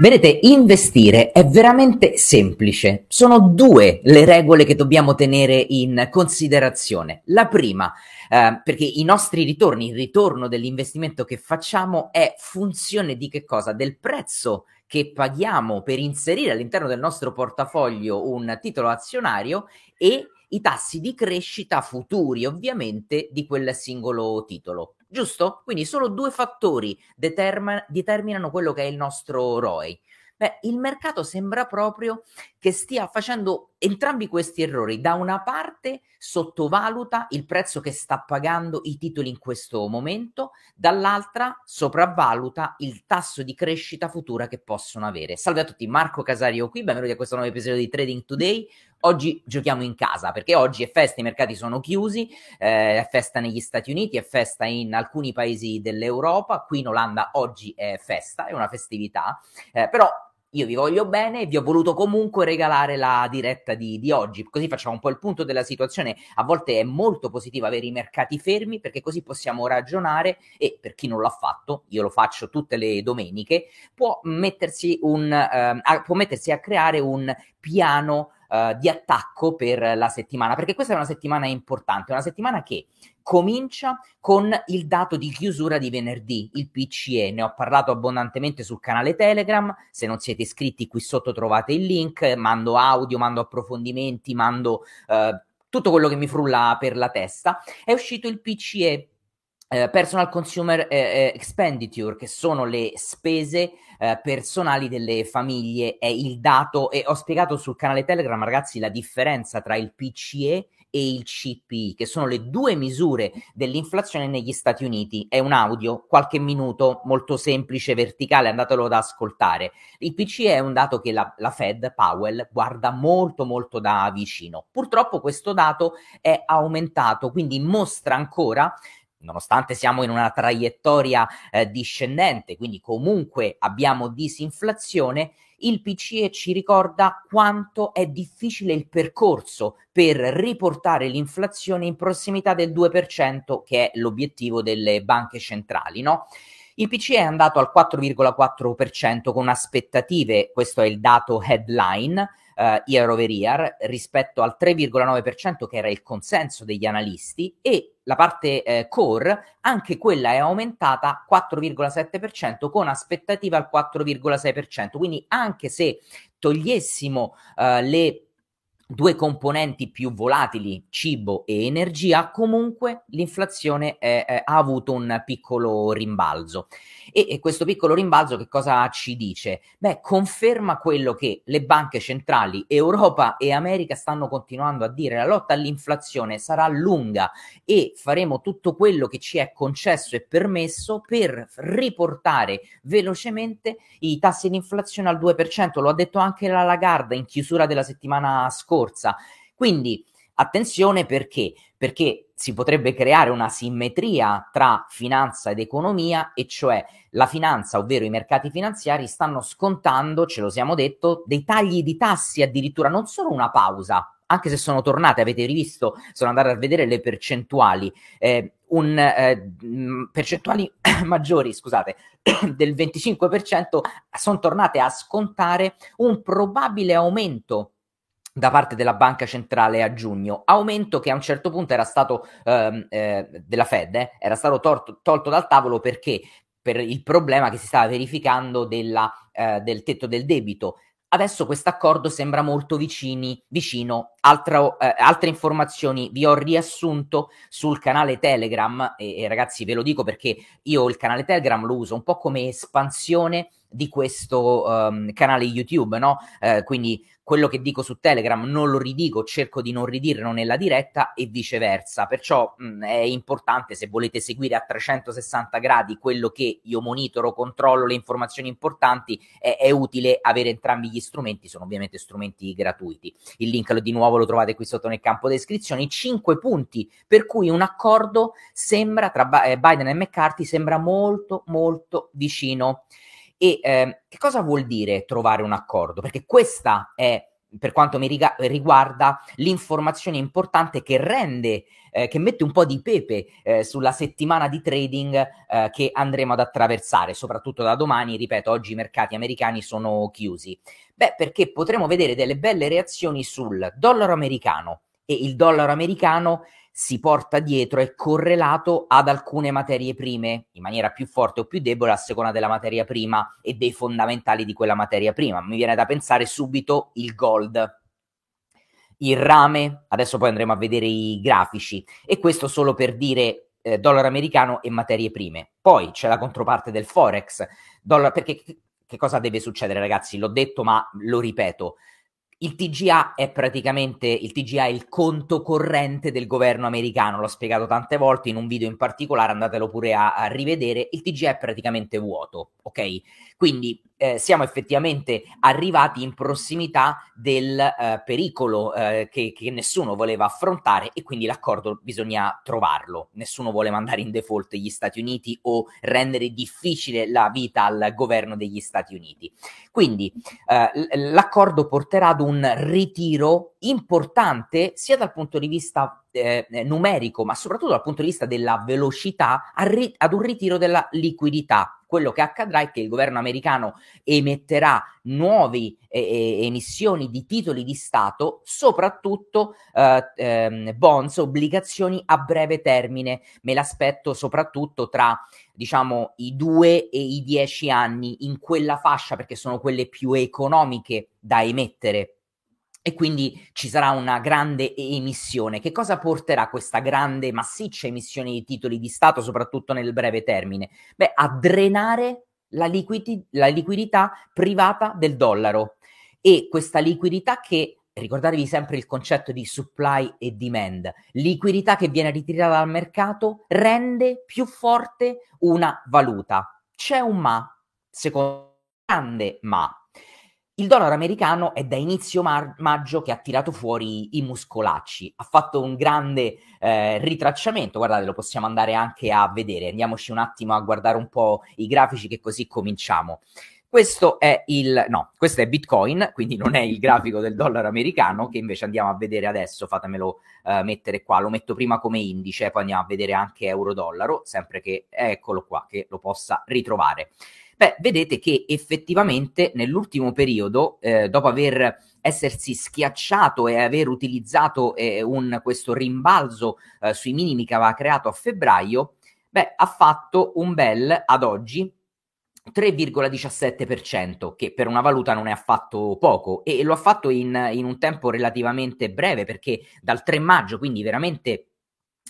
Vedete, investire è veramente semplice. Sono due le regole che dobbiamo tenere in considerazione. La prima, eh, perché i nostri ritorni, il ritorno dell'investimento che facciamo è funzione di che cosa? Del prezzo che paghiamo per inserire all'interno del nostro portafoglio un titolo azionario e i tassi di crescita futuri, ovviamente, di quel singolo titolo giusto? Quindi solo due fattori determin- determinano quello che è il nostro ROI. Beh, il mercato sembra proprio che stia facendo entrambi questi errori. Da una parte sottovaluta il prezzo che sta pagando i titoli in questo momento, dall'altra sopravvaluta il tasso di crescita futura che possono avere. Salve a tutti, Marco Casario qui, benvenuti a questo nuovo episodio di Trading Today. Oggi giochiamo in casa perché oggi è festa, i mercati sono chiusi, eh, è festa negli Stati Uniti, è festa in alcuni paesi dell'Europa, qui in Olanda oggi è festa, è una festività, eh, però io vi voglio bene e vi ho voluto comunque regalare la diretta di, di, oggi, così facciamo un po' il punto della situazione. A volte è molto positivo avere i mercati fermi perché così possiamo ragionare e per chi non l'ha fatto, io lo faccio tutte le domeniche, può mettersi, un, eh, a, può mettersi a creare un piano uh, di attacco per la settimana, perché questa è una settimana importante, una settimana che comincia con il dato di chiusura di venerdì, il PCE. Ne ho parlato abbondantemente sul canale Telegram. Se non siete iscritti, qui sotto trovate il link. Mando audio, mando approfondimenti, mando uh, tutto quello che mi frulla per la testa. È uscito il PCE eh, personal Consumer eh, eh, Expenditure, che sono le spese eh, personali delle famiglie, è il dato, e ho spiegato sul canale Telegram, ragazzi, la differenza tra il PCE e il CPI, che sono le due misure dell'inflazione negli Stati Uniti. È un audio, qualche minuto, molto semplice, verticale, andatelo ad ascoltare. Il PCE è un dato che la, la Fed, Powell, guarda molto molto da vicino. Purtroppo questo dato è aumentato, quindi mostra ancora nonostante siamo in una traiettoria eh, discendente, quindi comunque abbiamo disinflazione, il PCE ci ricorda quanto è difficile il percorso per riportare l'inflazione in prossimità del 2%, che è l'obiettivo delle banche centrali, no? Il PCE è andato al 4,4% con aspettative, questo è il dato headline, uh, year over year rispetto al 3,9% che era il consenso degli analisti e la parte eh, core, anche quella è aumentata 4,7% con aspettativa al 4,6%. Quindi anche se togliessimo uh, le due componenti più volatili, cibo e energia, comunque l'inflazione è, è, ha avuto un piccolo rimbalzo. E, e, questo piccolo rimbalzo che cosa ci dice? Beh, conferma quello che le banche centrali Europa e America stanno continuando a dire. La lotta all'inflazione sarà lunga e faremo tutto quello che ci è concesso e permesso per riportare velocemente i tassi di inflazione al 2%. Lo ha detto anche la Lagarda in chiusura della settimana scorsa. Quindi attenzione perché? Perché si potrebbe creare una simmetria tra finanza ed economia, e cioè la finanza, ovvero i mercati finanziari, stanno scontando, ce lo siamo detto, dei tagli di tassi, addirittura non solo una pausa, anche se sono tornate, avete rivisto, sono andate a vedere le percentuali, eh, un, eh, percentuali maggiori, scusate, del 25% sono tornate a scontare un probabile aumento da parte della banca centrale a giugno, aumento che a un certo punto era stato ehm, eh, della Fed, eh, era stato torto, tolto dal tavolo perché per il problema che si stava verificando della, eh, del tetto del debito. Adesso questo accordo sembra molto vicini, vicino. Altra, eh, altre informazioni vi ho riassunto sul canale Telegram e, e ragazzi ve lo dico perché io il canale Telegram lo uso un po' come espansione di questo um, canale YouTube, no? Eh, quindi quello che dico su Telegram non lo ridico, cerco di non ridirlo nella diretta e viceversa. Perciò mh, è importante se volete seguire a 360 gradi quello che io monitoro, controllo le informazioni importanti, è, è utile avere entrambi gli strumenti, sono ovviamente strumenti gratuiti. Il link di nuovo lo trovate qui sotto nel campo descrizioni. Cinque punti per cui un accordo sembra tra Biden e McCarthy sembra molto molto vicino. E eh, che cosa vuol dire trovare un accordo? Perché questa è per quanto mi riga- riguarda, l'informazione importante che rende, eh, che mette un po' di pepe eh, sulla settimana di trading eh, che andremo ad attraversare, soprattutto da domani. Ripeto, oggi i mercati americani sono chiusi. Beh, perché potremo vedere delle belle reazioni sul dollaro americano e il dollaro americano si porta dietro è correlato ad alcune materie prime in maniera più forte o più debole a seconda della materia prima e dei fondamentali di quella materia prima. Mi viene da pensare subito il gold, il rame, adesso poi andremo a vedere i grafici e questo solo per dire eh, dollaro americano e materie prime. Poi c'è la controparte del forex, dollar, perché che cosa deve succedere ragazzi? L'ho detto ma lo ripeto il TGA è praticamente il TGA è il conto corrente del governo americano, l'ho spiegato tante volte in un video in particolare, andatelo pure a, a rivedere. Il TGA è praticamente vuoto, ok? Quindi eh, siamo effettivamente arrivati in prossimità del eh, pericolo eh, che, che, nessuno voleva affrontare e quindi l'accordo bisogna trovarlo. Nessuno vuole mandare in default gli Stati Uniti o rendere difficile la vita al governo degli Stati Uniti. Quindi eh, l'accordo porterà ad un ritiro importante sia dal punto di vista eh, numerico, ma soprattutto dal punto di vista della velocità, ad un ritiro della liquidità quello che accadrà è che il governo americano emetterà nuove eh, emissioni di titoli di Stato, soprattutto eh, ehm, bonds, obbligazioni a breve termine. Me l'aspetto soprattutto tra diciamo i due e i dieci anni in quella fascia perché sono quelle più economiche da emettere e quindi ci sarà una grande emissione. Che cosa porterà questa grande, massiccia emissione di titoli di Stato, soprattutto nel breve termine? Beh, a drenare la, liquidi- la liquidità privata del dollaro e questa liquidità che ricordatevi sempre il concetto di supply e demand, liquidità che viene ritirata dal mercato rende più forte una valuta. C'è un ma, secondo grande ma. Il dollaro americano è da inizio mar- maggio che ha tirato fuori i muscolacci, ha fatto un grande eh, ritracciamento, guardate lo possiamo andare anche a vedere, andiamoci un attimo a guardare un po' i grafici che così cominciamo. Questo è il no, questo è Bitcoin, quindi non è il grafico del dollaro americano che invece andiamo a vedere adesso, fatemelo uh, mettere qua, lo metto prima come indice, poi andiamo a vedere anche euro dollaro, sempre che eccolo qua che lo possa ritrovare. Beh, vedete che effettivamente nell'ultimo periodo, eh, dopo aver essersi schiacciato e aver utilizzato eh, un, questo rimbalzo eh, sui minimi che aveva creato a febbraio, beh, ha fatto un bel ad oggi 3,17%, che per una valuta non è affatto poco, e lo ha fatto in, in un tempo relativamente breve, perché dal 3 maggio, quindi veramente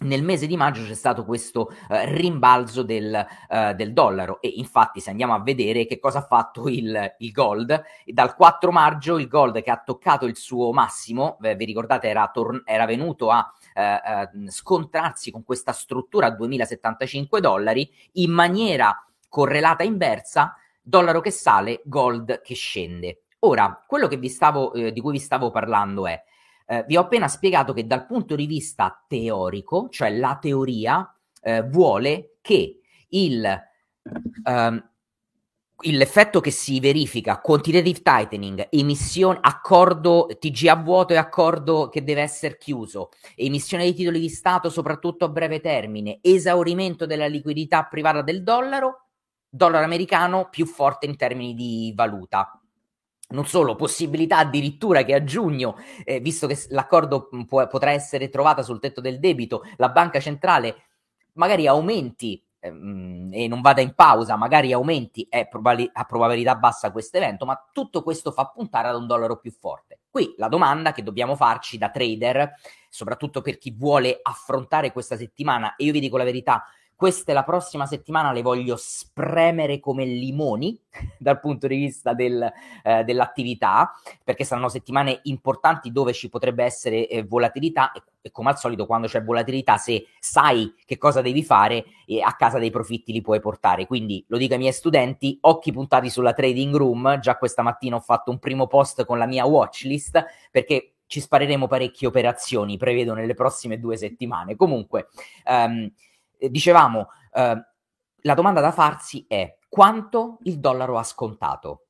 nel mese di maggio c'è stato questo uh, rimbalzo del, uh, del, dollaro e infatti se andiamo a vedere che cosa ha fatto il, il, gold, dal 4 maggio il gold che ha toccato il suo massimo, eh, vi ricordate era, tor- era venuto a uh, scontrarsi con questa struttura a 2075 dollari in maniera correlata inversa, dollaro che sale, gold che scende. Ora, quello che vi stavo, eh, di cui vi stavo parlando è eh, vi ho appena spiegato che dal punto di vista teorico, cioè la teoria, eh, vuole che il, ehm, l'effetto che si verifica, quantitative tightening, emissione, accordo TG vuoto e accordo che deve essere chiuso, emissione di titoli di Stato soprattutto a breve termine, esaurimento della liquidità privata del dollaro, dollaro americano più forte in termini di valuta non solo, possibilità addirittura che a giugno, eh, visto che l'accordo può, potrà essere trovata sul tetto del debito, la banca centrale magari aumenti ehm, e non vada in pausa, magari aumenti, è probali- a probabilità bassa questo evento, ma tutto questo fa puntare ad un dollaro più forte. Qui la domanda che dobbiamo farci da trader, soprattutto per chi vuole affrontare questa settimana, e io vi dico la verità, queste la prossima settimana le voglio spremere come limoni dal punto di vista del, eh, dell'attività, perché saranno settimane importanti dove ci potrebbe essere eh, volatilità e, e, come al solito quando c'è volatilità, se sai che cosa devi fare, eh, a casa dei profitti li puoi portare. Quindi lo dico ai miei studenti, occhi puntati sulla trading room, già questa mattina ho fatto un primo post con la mia watchlist, perché ci spareremo parecchie operazioni, prevedo nelle prossime due settimane. Comunque, um, dicevamo, eh, la domanda da farsi è quanto il dollaro ha scontato?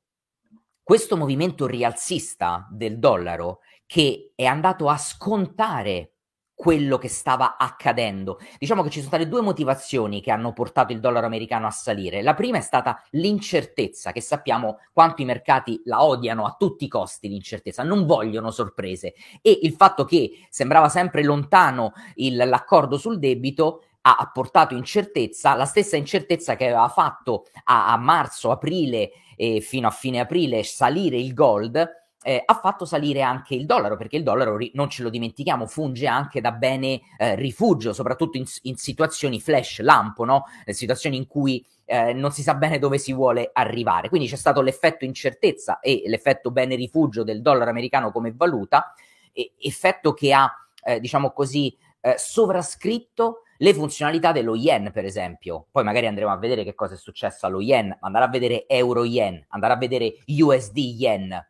questo movimento rialzista del dollaro che è andato a scontare quello che stava accadendo. Diciamo che ci sono state due motivazioni che hanno portato il dollaro americano a salire. La prima è stata l'incertezza, che sappiamo quanto i mercati la odiano a tutti i costi, l'incertezza, non vogliono sorprese. E il fatto che sembrava sempre lontano il, l'accordo sul debito ha, portato incertezza, la stessa incertezza che aveva fatto a, a marzo, aprile e fino a fine aprile salire il gold eh, ha fatto salire anche il dollaro, perché il dollaro, non ce lo dimentichiamo, funge anche da bene eh, rifugio, soprattutto in, in, situazioni flash lampo, no? Eh, situazioni in cui eh, non si sa bene dove si vuole arrivare. Quindi c'è stato l'effetto incertezza e l'effetto bene rifugio del dollaro americano come valuta, effetto che ha, eh, diciamo così, eh, sovrascritto le funzionalità dello yen, per esempio. Poi magari andremo a vedere che cosa è successo allo yen, andare a vedere euro yen, andare a vedere USD yen,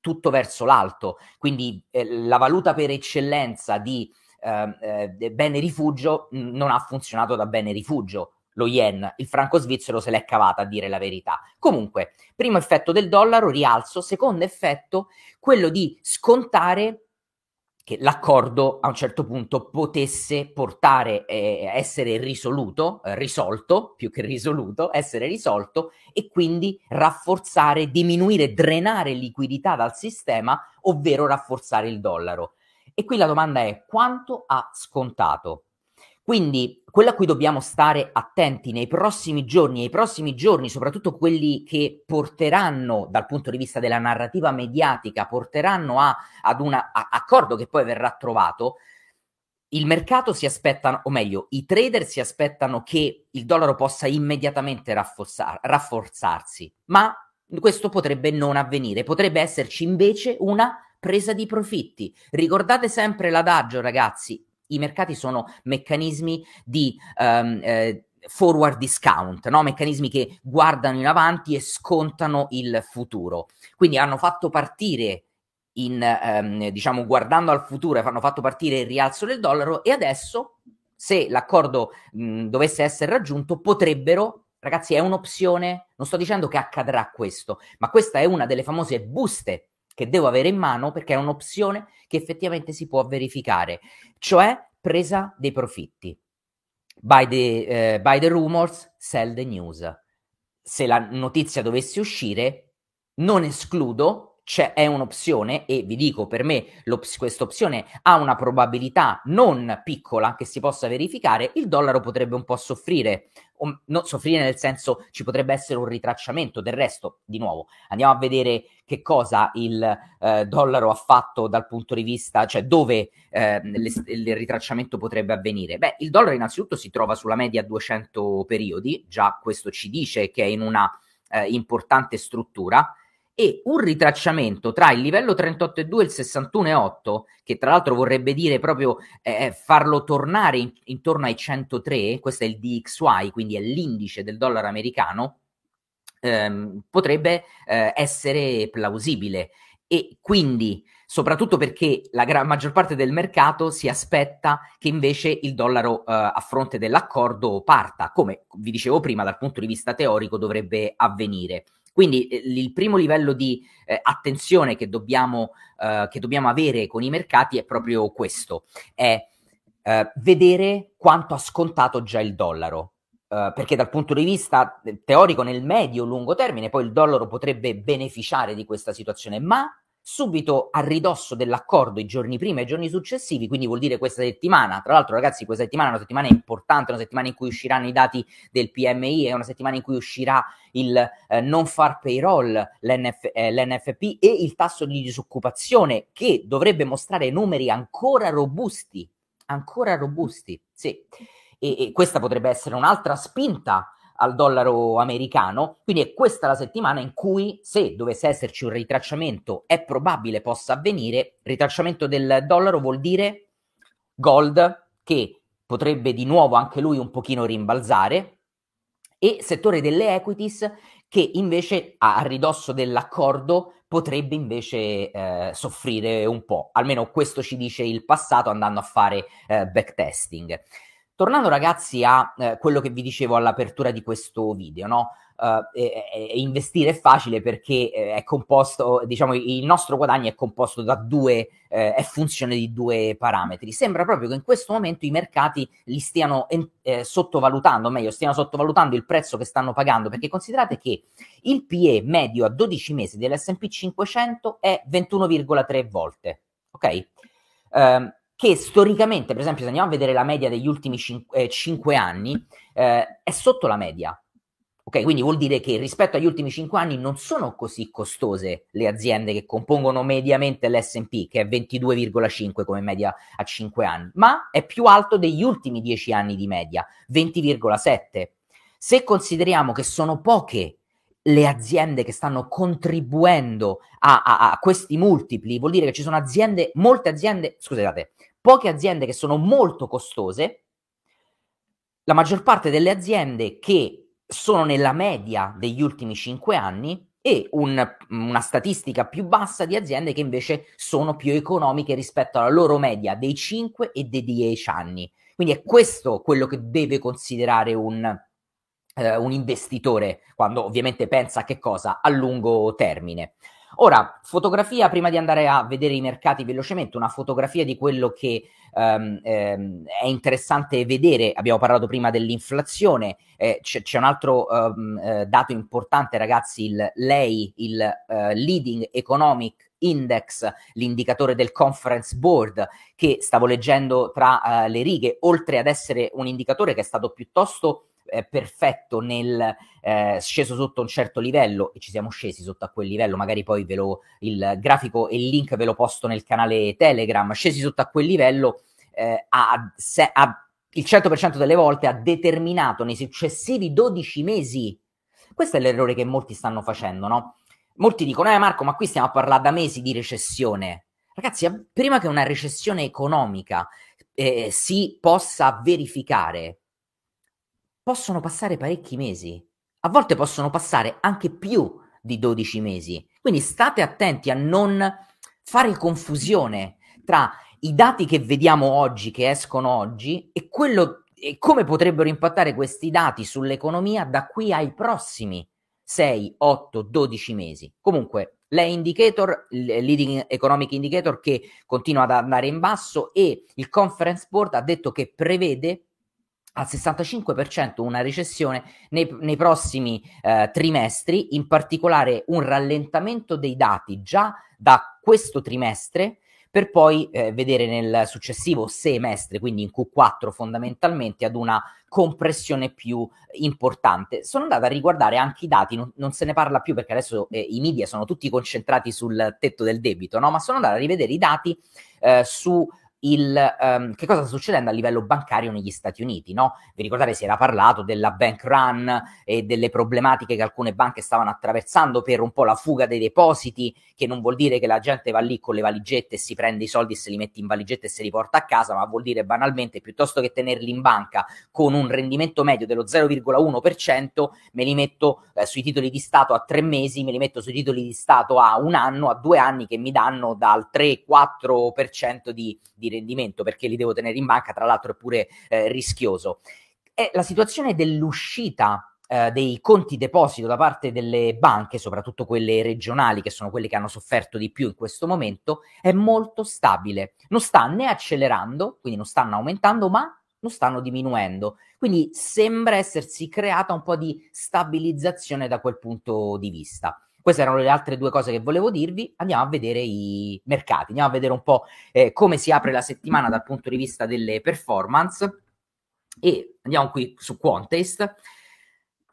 tutto verso l'alto. Quindi eh, la valuta per eccellenza di eh, eh, bene rifugio mh, non ha funzionato da bene rifugio. Lo yen, il franco svizzero se l'è cavata a dire la verità. Comunque, primo effetto del dollaro, rialzo, secondo effetto, quello di scontare che l'accordo a un certo punto potesse portare, eh, essere risoluto, eh, risolto, più che risoluto, essere risolto e quindi rafforzare, diminuire, drenare liquidità dal sistema, ovvero rafforzare il dollaro. E qui la domanda è quanto ha scontato? Quindi quello a cui dobbiamo stare attenti nei prossimi giorni, nei prossimi giorni, soprattutto quelli che porteranno dal punto di vista della narrativa mediatica, porteranno a, ad un accordo che poi verrà trovato, il mercato si aspetta, o meglio, i trader si aspettano che il dollaro possa immediatamente rafforzar, rafforzarsi, ma questo potrebbe non avvenire, potrebbe esserci invece una presa di profitti. Ricordate sempre l'adagio, ragazzi, i mercati sono meccanismi di um, eh, forward discount, no? meccanismi che guardano in avanti e scontano il futuro. Quindi hanno fatto partire in, ehm, diciamo, guardando al futuro, hanno fatto partire il rialzo del dollaro e adesso, se l'accordo mh, dovesse essere raggiunto, potrebbero, ragazzi, è un'opzione, non sto dicendo che accadrà questo, ma questa è una delle famose buste che devo avere in mano perché è un'opzione che effettivamente si può verificare, cioè presa dei profitti. By the, uh, by the rumors, sell the news. Se la notizia dovesse uscire, non escludo c'è, è un'opzione e vi dico per me questa opzione ha una probabilità non piccola che si possa verificare, il dollaro potrebbe un po' soffrire, o, non soffrire nel senso ci potrebbe essere un ritracciamento, del resto di nuovo andiamo a vedere che cosa il eh, dollaro ha fatto dal punto di vista, cioè dove eh, le, il ritracciamento potrebbe avvenire. Beh, il dollaro innanzitutto si trova sulla media 200 periodi, già questo ci dice che è in una eh, importante struttura, e un ritracciamento tra il livello 38,2 e il 61,8, che tra l'altro vorrebbe dire proprio eh, eh, farlo tornare in, intorno ai 103, questo è il DXY, quindi è l'indice del dollaro americano, ehm, potrebbe eh, essere plausibile. E quindi, soprattutto perché la gra- maggior parte del mercato si aspetta che invece il dollaro eh, a fronte dell'accordo parta, come vi dicevo prima, dal punto di vista teorico dovrebbe avvenire. Quindi eh, il primo livello di eh, attenzione che dobbiamo, eh, che dobbiamo, avere con i mercati è proprio questo, è eh, vedere quanto ha scontato già il dollaro. Uh, perché dal punto di vista eh, teorico nel medio-lungo termine poi il dollaro potrebbe beneficiare di questa situazione, ma subito a ridosso dell'accordo i giorni prima e i giorni successivi, quindi vuol dire questa settimana. Tra l'altro, ragazzi, questa settimana è una settimana importante, una settimana in cui usciranno i dati del PMI, è una settimana in cui uscirà il eh, non far payroll, l'NF, eh, l'NFP e il tasso di disoccupazione che dovrebbe mostrare numeri ancora robusti, ancora robusti, sì. E, e questa potrebbe essere un'altra spinta al dollaro americano. Quindi è questa la settimana in cui, se dovesse esserci un ritracciamento, è probabile possa avvenire. Ritracciamento del dollaro vuol dire gold che potrebbe di nuovo anche lui un pochino rimbalzare e settore delle equities che invece a ridosso dell'accordo potrebbe invece eh, soffrire un po'. Almeno questo ci dice il passato andando a fare eh, backtesting. Tornando ragazzi a eh, quello che vi dicevo all'apertura di questo video, no? Uh, e, e investire è facile perché eh, è composto, diciamo, il nostro guadagno è composto da due, eh, è funzione di due parametri. Sembra proprio che in questo momento i mercati li stiano eh, sottovalutando, o meglio, stiano sottovalutando il prezzo che stanno pagando, perché considerate che il PE medio a 12 mesi dell'SP 500 è 21,3 volte, ok? Uh, che storicamente, per esempio, se andiamo a vedere la media degli ultimi 5, eh, anni, eh, è sotto la media. Ok, quindi vuol dire che rispetto agli ultimi 5 anni non sono così costose le aziende che compongono mediamente l'SP, che è 22,5 come media a 5 anni, ma è più alto degli ultimi 10 anni di media, 20,7. Se consideriamo che sono poche le aziende che stanno contribuendo a, a, a, questi multipli, vuol dire che ci sono aziende, molte aziende, scusate, poche aziende che sono molto costose, la maggior parte delle aziende che sono nella media degli ultimi 5 anni e un, una statistica più bassa di aziende che invece sono più economiche rispetto alla loro media dei 5 e dei 10 anni. Quindi è questo quello che deve considerare un, eh, un investitore quando ovviamente pensa a che cosa? A lungo termine. Ora, fotografia, prima di andare a vedere i mercati velocemente, una fotografia di quello che um, um, è interessante vedere. Abbiamo parlato prima dell'inflazione, eh, c'è, c'è, un altro um, eh, dato importante, ragazzi, il LEI, il uh, Leading Economic Index, l'indicatore del Conference Board, che stavo leggendo tra uh, le righe, oltre ad essere un indicatore che è stato piuttosto perfetto nel eh, sceso sotto un certo livello e ci siamo scesi sotto a quel livello, magari poi ve lo, il grafico e il link ve lo posto nel canale Telegram, scesi sotto a quel livello eh, ha, se, ha, il 100% delle volte ha determinato nei successivi 12 mesi, questo è l'errore che molti stanno facendo, no? Molti dicono, eh Marco, ma qui stiamo a parlare da mesi di recessione. Ragazzi, prima che una recessione economica eh, si possa verificare, possono passare parecchi mesi, a volte possono passare anche più di 12 mesi. Quindi state attenti a non fare confusione tra i dati che vediamo oggi, che escono oggi, e quello e come potrebbero impattare questi dati sull'economia da qui ai prossimi 6, 8, 12 mesi. Comunque, l'e-indicator, il leading economic indicator che continua ad andare in basso e il conference board ha detto che prevede al 65% una recessione nei, nei prossimi eh, trimestri, in particolare un rallentamento dei dati già da questo trimestre per poi eh, vedere nel successivo semestre, quindi in Q4 fondamentalmente, ad una compressione più importante. Sono andata a riguardare anche i dati, non, non se ne parla più perché adesso eh, i media sono tutti concentrati sul tetto del debito, no? ma sono andata a rivedere i dati eh, su il, um, che cosa sta succedendo a livello bancario negli Stati Uniti. No? Vi ricordate, si era parlato della bank run e delle problematiche che alcune banche stavano attraversando per un po' la fuga dei depositi, che non vuol dire che la gente va lì con le valigette e si prende i soldi e se li mette in valigette e se li porta a casa, ma vuol dire banalmente piuttosto che tenerli in banca con un rendimento medio dello 0,1%, me li metto eh, sui titoli di Stato a tre mesi, me li metto sui titoli di Stato a un anno, a due anni che mi danno dal 3-4% di, di rendimento perché li devo tenere in banca, tra l'altro è pure eh, rischioso. È la situazione dell'uscita eh, dei conti deposito da parte delle banche, soprattutto quelle regionali, che sono quelle che hanno sofferto di più in questo momento, è molto stabile. Non sta né accelerando, quindi non stanno aumentando, ma non stanno diminuendo. Quindi sembra essersi creata un po' di stabilizzazione da quel punto di vista. Queste erano le altre due cose che volevo dirvi. Andiamo a vedere i mercati, andiamo a vedere un po' eh, come si apre la settimana dal punto di vista delle performance. E andiamo qui su Quantest.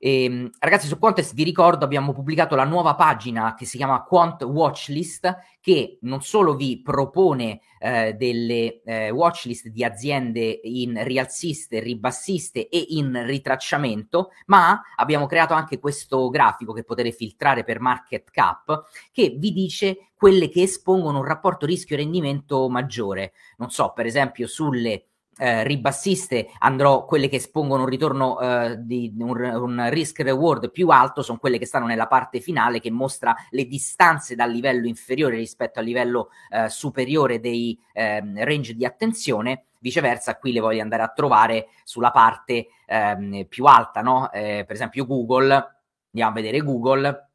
E, ehm, ragazzi, su Contest vi ricordo abbiamo pubblicato la nuova pagina che si chiama Quant Watchlist, che non solo vi propone eh, delle eh, watchlist di aziende in rialziste, ribassiste e in ritracciamento, ma abbiamo creato anche questo grafico che potete filtrare per market cap, che vi dice quelle che espongono un rapporto rischio-rendimento maggiore. Non so, per esempio, sulle eh, ribassiste andrò quelle che espongono un ritorno eh, di un, un, risk reward più alto sono quelle che stanno nella parte finale che mostra le distanze dal livello inferiore rispetto al livello eh, superiore dei ehm, range di attenzione viceversa qui le voglio andare a trovare sulla parte ehm, più alta, no? Eh, per esempio Google, andiamo a vedere Google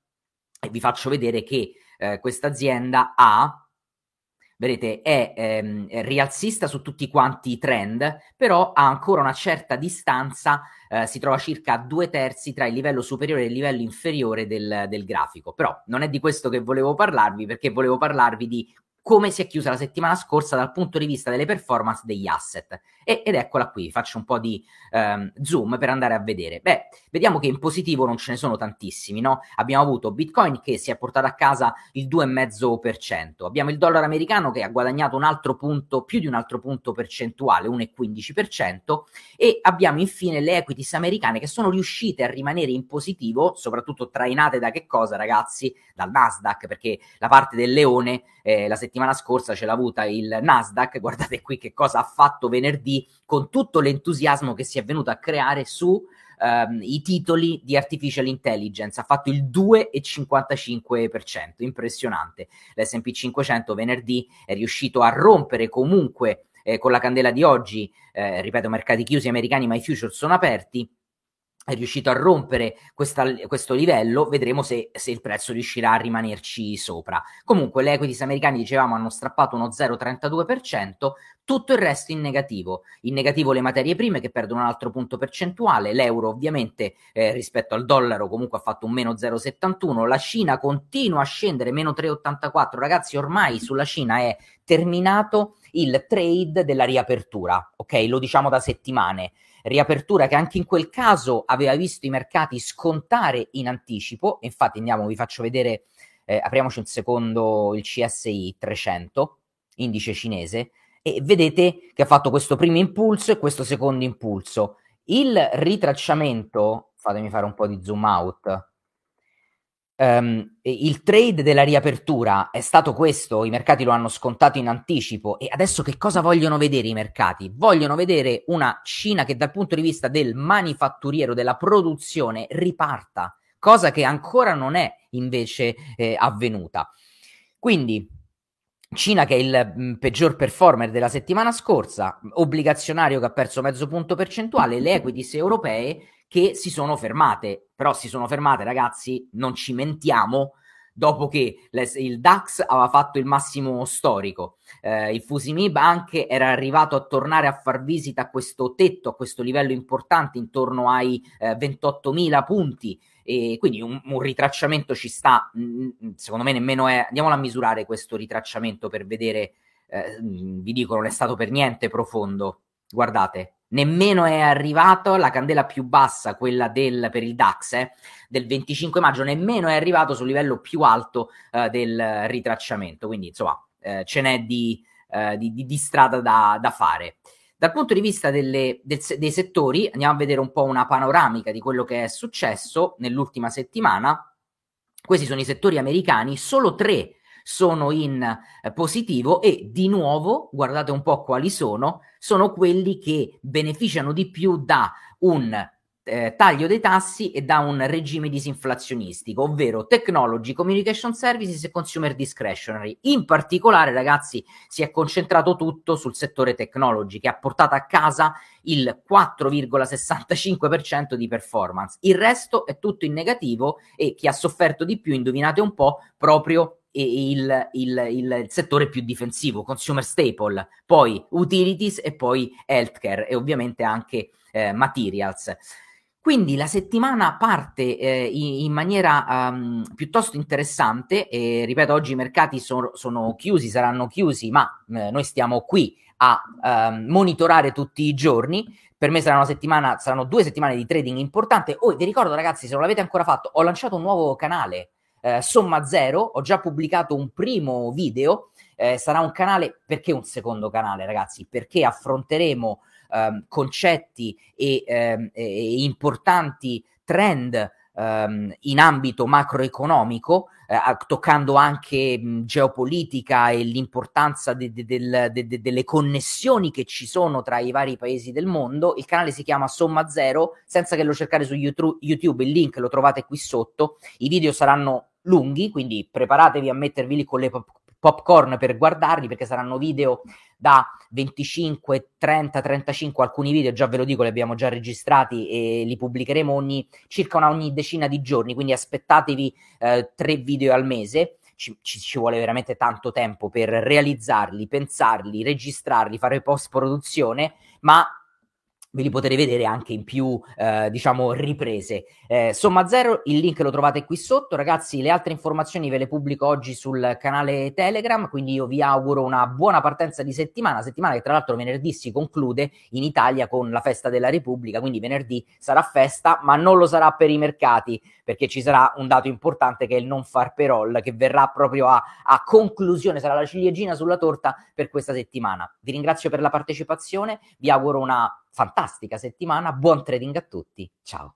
e vi faccio vedere che eh, questa azienda ha vedete, è, ehm, rialzista su tutti quanti i trend, però ha ancora una certa distanza, eh, si trova circa a due terzi tra il livello superiore e il livello inferiore del, del grafico. Però non è di questo che volevo parlarvi, perché volevo parlarvi di come si è chiusa la settimana scorsa dal punto di vista delle performance degli asset. E, ed eccola qui, faccio un po' di um, zoom per andare a vedere. Beh, vediamo che in positivo non ce ne sono tantissimi, no? Abbiamo avuto Bitcoin che si è portato a casa il 2,5%, abbiamo il dollaro americano che ha guadagnato un altro punto, più di un altro punto percentuale, 1,15%, e abbiamo infine le equities americane che sono riuscite a rimanere in positivo, soprattutto trainate da che cosa, ragazzi? Dal Nasdaq, perché la parte del leone eh, la settimana scorsa ce l'ha avuta il Nasdaq, guardate qui che cosa ha fatto venerdì con tutto l'entusiasmo che si è venuto a creare su Um, i titoli di artificial intelligence, ha fatto il 2,55%, impressionante. L'SP 500 venerdì è riuscito a rompere comunque eh, con la candela di oggi, eh, ripeto, mercati chiusi americani, ma i future sono aperti è riuscito a rompere questa, questo livello, vedremo se, se, il prezzo riuscirà a rimanerci sopra. Comunque le equities americane, dicevamo, hanno strappato uno 0,32%, tutto il resto in negativo. In negativo le materie prime che perdono un altro punto percentuale, l'euro ovviamente eh, rispetto al dollaro comunque ha fatto un meno 0,71, la Cina continua a scendere, meno 3,84. Ragazzi, ormai sulla Cina è terminato il trade della riapertura, ok? Lo diciamo da settimane riapertura che anche in quel caso aveva visto i mercati scontare in anticipo. Infatti, andiamo, vi faccio vedere, eh, apriamoci un secondo il CSI 300, indice cinese, e vedete che ha fatto questo primo impulso e questo secondo impulso. Il ritracciamento, fatemi fare un po' di zoom out, Um, il trade della riapertura è stato questo, i mercati lo hanno scontato in anticipo e adesso che cosa vogliono vedere i mercati? Vogliono vedere una Cina che dal punto di vista del manifatturiero, della produzione, riparta, cosa che ancora non è invece eh, avvenuta. Quindi Cina che è il mh, mm, peggior performer della settimana scorsa, obbligazionario che ha perso mezzo punto percentuale, le equities europee che si sono fermate, però si sono fermate ragazzi, non ci mentiamo, dopo che il DAX aveva fatto il massimo storico. Eh, il Fusimib anche era arrivato a tornare a far visita a questo tetto, a questo livello importante intorno ai eh, 28.000 punti. E quindi un, un, ritracciamento ci sta, secondo me nemmeno è, andiamolo a misurare questo ritracciamento per vedere, eh, vi dico non è stato per niente profondo, guardate, nemmeno è arrivato la candela più bassa, quella del, per il DAX eh, del 25 maggio, nemmeno è arrivato sul livello più alto eh, del ritracciamento. Quindi, insomma, eh, ce n'è di, eh, di, di, di strada da, da, fare. Dal punto di vista delle, del, dei settori, andiamo a vedere un po' una panoramica di quello che è successo nell'ultima settimana. Questi sono i settori americani, solo tre sono in eh, positivo e di nuovo, guardate un po' quali sono, sono quelli che beneficiano di più da un eh, taglio dei tassi e da un regime disinflazionistico, ovvero technology, communication services e consumer discretionary. In particolare, ragazzi, si è concentrato tutto sul settore technology che ha portato a casa il 4,65% di performance. Il resto è tutto in negativo e chi ha sofferto di più, indovinate un po', proprio il, il, il, settore più difensivo, consumer staple, poi utilities e poi healthcare e ovviamente anche eh, materials. Quindi la settimana parte eh, in, in, maniera um, piuttosto interessante e ripeto oggi i mercati sono, sono chiusi, saranno chiusi, ma eh, noi stiamo qui a um, monitorare tutti i giorni. Per me sarà una settimana, saranno due settimane di trading importante. Oh, vi ricordo ragazzi, se non l'avete ancora fatto, ho lanciato un nuovo canale eh, Somma Zero, ho già pubblicato un primo video, eh, sarà un canale, perché un secondo canale ragazzi? Perché affronteremo ehm, concetti e, ehm, e, importanti trend ehm, in ambito macroeconomico, eh, toccando anche mh, geopolitica e l'importanza de, de, de, delle connessioni che ci sono tra i vari paesi del mondo. Il canale si chiama Somma Zero, senza che lo cercate su YouTube, il link lo trovate qui sotto. I video saranno lunghi, quindi preparatevi a mettervi lì con le popcorn per guardarli perché saranno video da 25, 30, 35, alcuni video già ve lo dico li abbiamo già registrati e li pubblicheremo ogni, circa una, ogni decina di giorni, quindi aspettatevi eh, tre video al mese. Ci, ci, ci, vuole veramente tanto tempo per realizzarli, pensarli, registrarli, fare post produzione, ma ve li potete vedere anche in più, eh, diciamo, riprese. Eh, Somma Zero, il link lo trovate qui sotto. Ragazzi, le altre informazioni ve le pubblico oggi sul canale Telegram, quindi io vi auguro una buona partenza di settimana, settimana che tra l'altro venerdì si conclude in Italia con la festa della Repubblica, quindi venerdì sarà festa, ma non lo sarà per i mercati, perché ci sarà un dato importante che è il non far perol, che verrà proprio a, a conclusione, sarà la ciliegina sulla torta per questa settimana. Vi ringrazio per la partecipazione, vi auguro una fantastica settimana, buon trading a tutti, ciao!